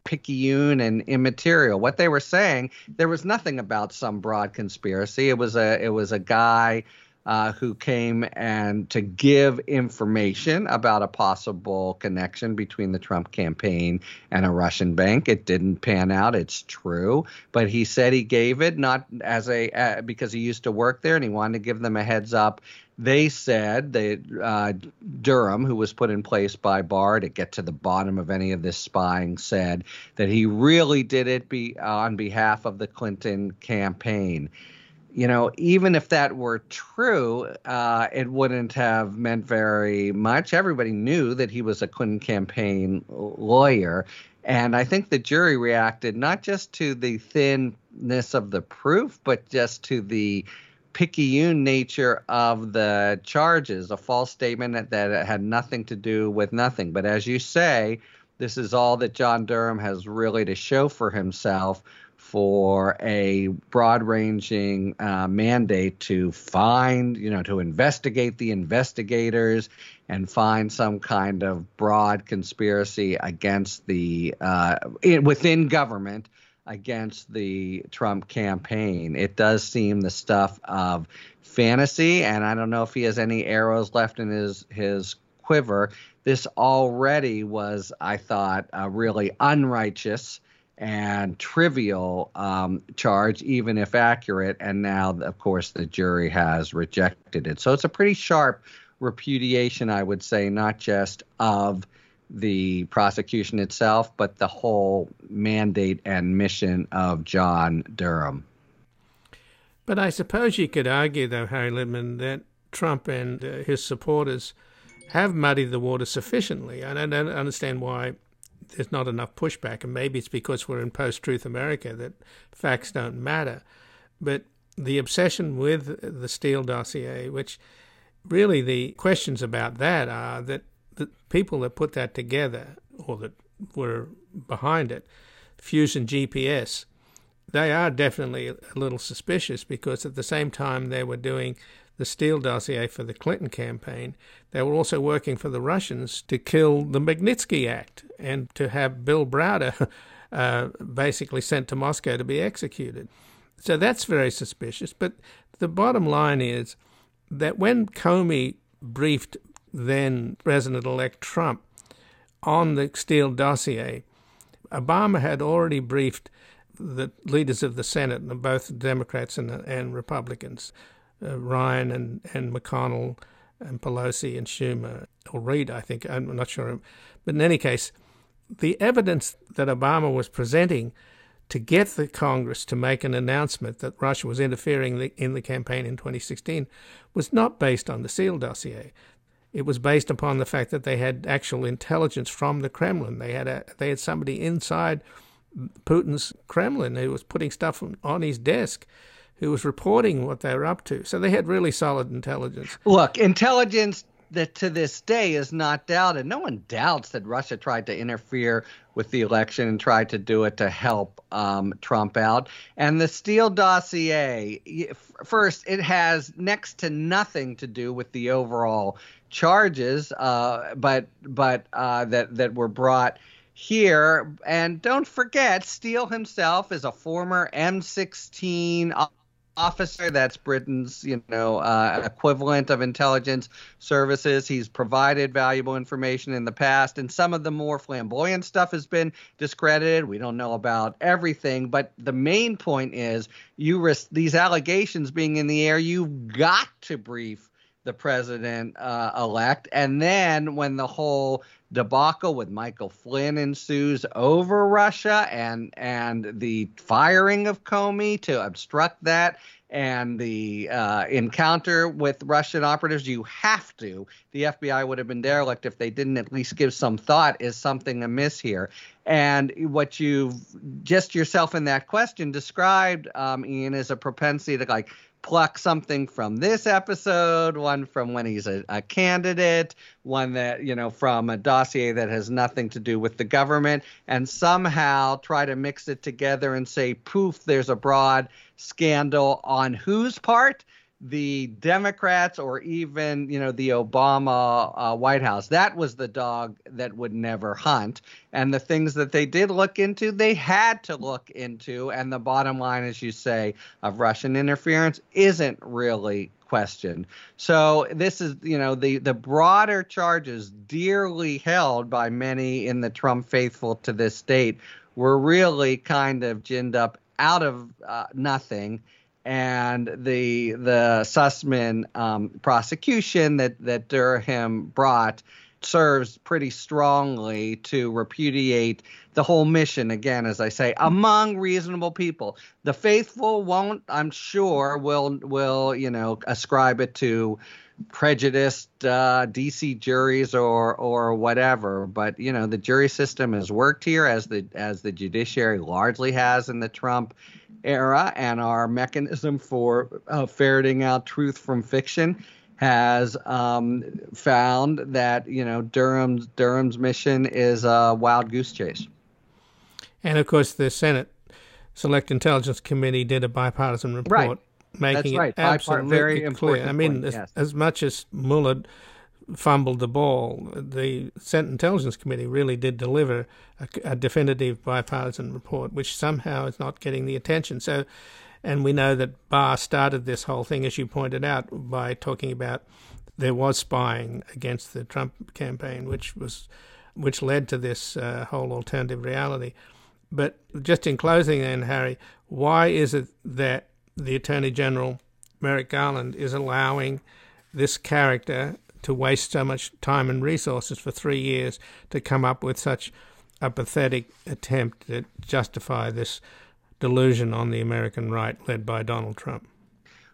picayune and immaterial. What they were saying, there was nothing about some broad conspiracy. It was a it was a guy uh, who came and to give information about a possible connection between the Trump campaign and a Russian bank. It didn't pan out. It's true, but he said he gave it not as a uh, because he used to work there and he wanted to give them a heads up they said that uh, Durham, who was put in place by Barr to get to the bottom of any of this spying, said that he really did it be on behalf of the Clinton campaign. You know, even if that were true, uh, it wouldn't have meant very much. Everybody knew that he was a Clinton campaign lawyer. And I think the jury reacted not just to the thinness of the proof, but just to the picayune nature of the charges, a false statement that, that had nothing to do with nothing. But as you say, this is all that John Durham has really to show for himself for a broad ranging uh, mandate to find, you know, to investigate the investigators and find some kind of broad conspiracy against the, uh, within government against the Trump campaign. It does seem the stuff of fantasy, and I don't know if he has any arrows left in his his quiver. This already was, I thought, a really unrighteous and trivial um, charge, even if accurate. And now, of course, the jury has rejected it. So it's a pretty sharp repudiation, I would say, not just of the prosecution itself, but the whole mandate and mission of John Durham. But I suppose you could argue, though, Harry Litman, that Trump and uh, his supporters have muddied the water sufficiently. I don't understand why there's not enough pushback, and maybe it's because we're in post truth America that facts don't matter. But the obsession with the Steele dossier, which really the questions about that are that the people that put that together or that were behind it, Fusion GPS, they are definitely a little suspicious because at the same time they were doing the Steele dossier for the Clinton campaign, they were also working for the Russians to kill the Magnitsky Act and to have Bill Browder (laughs) uh, basically sent to Moscow to be executed. So that's very suspicious. But the bottom line is that when Comey briefed then President elect Trump on the Steele dossier, Obama had already briefed the leaders of the Senate, both Democrats and, and Republicans, uh, Ryan and, and McConnell and Pelosi and Schumer, or Reid, I think, I'm not sure. But in any case, the evidence that Obama was presenting to get the Congress to make an announcement that Russia was interfering in the campaign in 2016 was not based on the Steele dossier. It was based upon the fact that they had actual intelligence from the Kremlin. They had a, they had somebody inside Putin's Kremlin who was putting stuff on his desk who was reporting what they were up to. So they had really solid intelligence. Look, intelligence that to this day is not doubted. No one doubts that Russia tried to interfere with the election and tried to do it to help um, Trump out. And the Steele dossier, first, it has next to nothing to do with the overall charges, uh, but but uh, that that were brought here. And don't forget, Steele himself is a former MI6 officer. That's Britain's, you know, uh, equivalent of intelligence services. He's provided valuable information in the past, and some of the more flamboyant stuff has been discredited. We don't know about everything, but the main point is you risk these allegations being in the air. You've got to brief the president uh, elect, and then when the whole debacle with Michael Flynn ensues over Russia and and the firing of Comey to obstruct that and the uh, encounter with Russian operatives, you have to. The FBI would have been derelict if they didn't at least give some thought. Is something amiss here? And what you've just yourself in that question described, um, Ian, is a propensity to like pluck something from this episode, one from when he's a, a, candidate, one that, you know, from a dossier that has nothing to do with the government, and somehow try to mix it together and say, poof, there's a broad scandal on whose part? The Democrats or even, you know, the Obama uh, White House. That was the dog that would never hunt. And the things that they did look into, they had to look into. And the bottom line, as you say, of Russian interference isn't really questioned. So this is, you know, the the broader charges dearly held by many in the Trump faithful to this date were really kind of ginned up out of uh, nothing and the the Sussmann um, prosecution that that Durham brought serves pretty strongly to repudiate the whole mission. Again as i say among reasonable people. The faithful won't i'm sure will will you know ascribe it to prejudiced uh, dc juries or or whatever. But you know the jury system has worked here as the as the judiciary largely has in the trump era and our mechanism for uh, ferreting out truth from fiction has um, found that you know Durham's Durham's mission is a wild goose chase. And of course, the Senate Select Intelligence Committee did a bipartisan report right. making right. it absolutely very clear. I mean, as, yes. as much as Mueller fumbled the ball. The Senate Intelligence Committee really did deliver a, a, definitive bipartisan report, which somehow is not getting the attention. So, and we know that Barr started this whole thing, as you pointed out, by talking about there was spying against the Trump campaign, which was which led to this uh, whole alternative reality. But just in closing, then, Harry, why is it that the Attorney General Merrick Garland is allowing this character to waste so much time and resources for three years to come up with such a pathetic attempt to justify this delusion on the American right led by Donald Trump.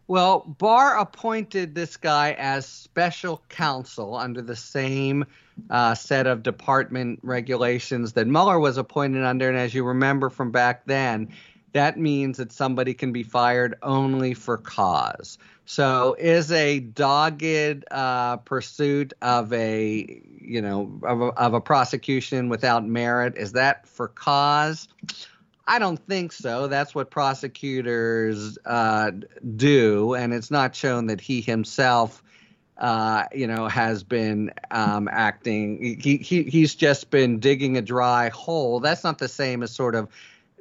Well, Barr appointed this guy as special counsel under the same uh, set of department regulations that Mueller was appointed under. And as you remember from back then, that means that somebody can be fired only for cause. So, is a dogged uh, pursuit of a you know of a, of a prosecution without merit is that for cause? I don't think so. That's what prosecutors uh, do, and it's not shown that he himself, uh, you know, has been um, acting. He, he he's just been digging a dry hole. That's not the same as sort of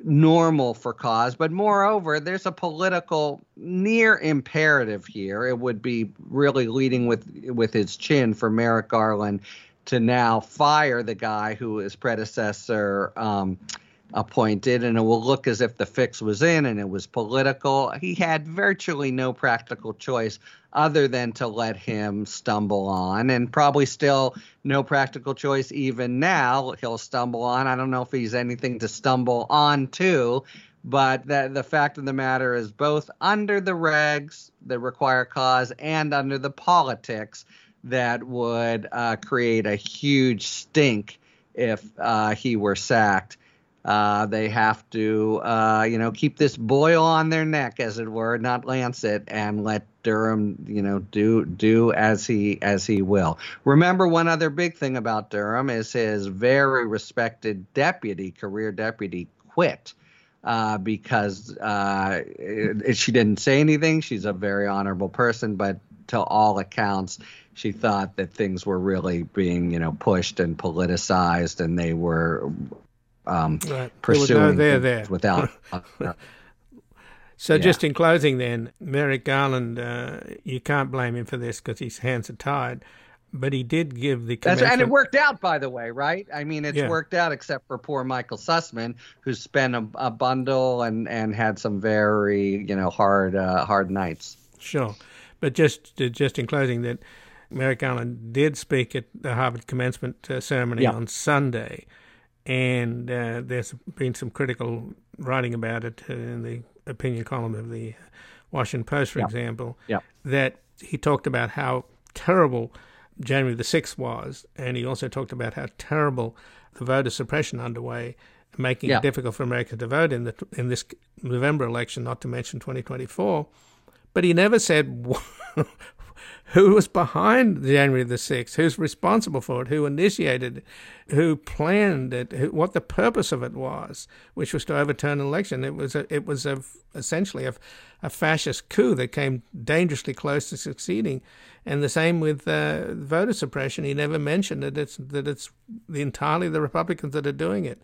normal for cause, but moreover, there's a political near imperative here. It would be really leading with with his chin for Merrick Garland to now fire the guy who his predecessor um, appointed, and it will look as if the fix was in and it was political. He had virtually no practical choice other than to let him stumble on, and probably still no practical choice even now. He'll stumble on. I don't know if he's anything to stumble on to, but the, the fact of the matter is, both under the regs that require cause and under the politics that would uh, create a huge stink if uh, he were sacked. Uh, they have to, uh, you know, keep this boil on their neck, as it were, not lance it, and let Durham, you know, do do as he as he will. Remember, one other big thing about Durham is his very respected deputy, career deputy, quit. Uh, because uh, it, she didn't say anything. She's a very honorable person, but to all accounts, she thought that things were really being, you know, pushed and politicized, and they were um, right. pursuing there, there. without. (laughs) Uh, so, yeah. just in closing, then, Merrick Garland, uh, you can't blame him for this because his hands are tied. But he did give the commencement... and it worked out, by the way, right? I mean, it's yeah. worked out, except for poor Michael Sussmann, who spent a, a, bundle and and had some very you know hard uh, hard nights. Sure, but just just in closing, that Merrick Garland did speak at the Harvard commencement uh, ceremony yeah. on Sunday and uh, there's been some critical writing about it in the opinion column of the Washington Post, for example, that he talked about how terrible January the 6th was, and he also talked about how terrible the voter suppression underway, making it difficult for Americans to vote in the in this November election, not to mention 2024. But he never said (laughs) who was behind January the 6th, who's responsible for it, who initiated it, who planned it, who, what the purpose of it was, which was to overturn an election. It was a, it was a, essentially a, a fascist coup that came dangerously close to succeeding. And the same with uh, voter suppression. He never mentioned that it's that it's entirely the Republicans that are doing it.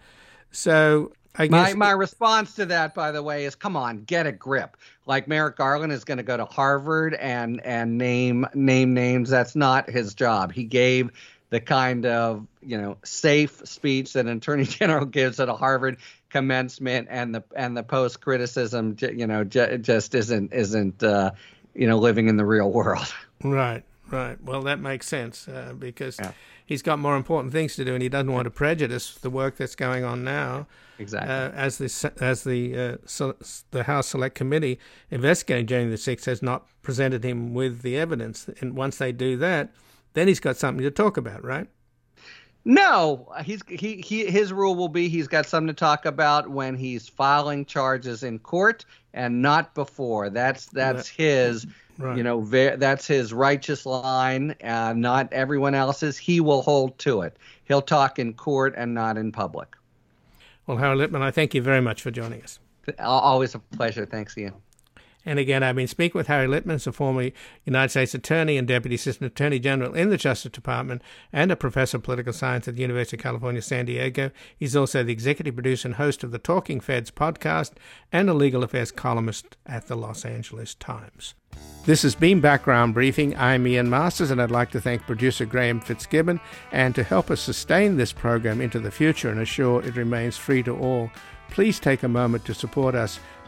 So I my my response to that, by the way, is come on, get a grip. Like Merrick Garland is going to go to Harvard and and name name names. That's not his job. He gave the kind of you know safe speech that an attorney (laughs) general gives at a Harvard commencement, and the and the post criticism, you know, just isn't isn't uh, you know living in the real world. (laughs) Right, right. Well, that makes sense uh, because. Yeah he's got more important things to do, and he doesn't want to prejudice the work that's going on now. Exactly. Uh, as the as the uh, so, the House Select Committee investigating January the sixth has not presented him with the evidence, and once they do that, then he's got something to talk about, right? No, he's he, he his rule will be he's got something to talk about when he's filing charges in court and not before. That's that's his Right. You know, that's his righteous line, uh, not everyone else's. He will hold to it. He'll talk in court and not in public. Well, Howard Litman, I thank you very much for joining us. Always a pleasure. Thanks, Ian. And again, I've been speaking with Harry Litman, a former United States Attorney and Deputy Assistant Attorney General in the Justice Department and a professor of political science at the University of California, San Diego. He's also the executive producer and host of the Talking Feds podcast and a legal affairs columnist at the Los Angeles Times. This has been Background Briefing. I'm Ian Masters, and I'd like to thank producer Graham Fitzgibbon. And to help us sustain this program into the future and assure it remains free to all, please take a moment to support us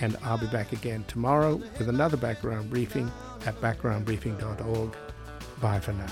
And I'll be back again tomorrow with another background briefing at backgroundbriefing.org. Bye for now.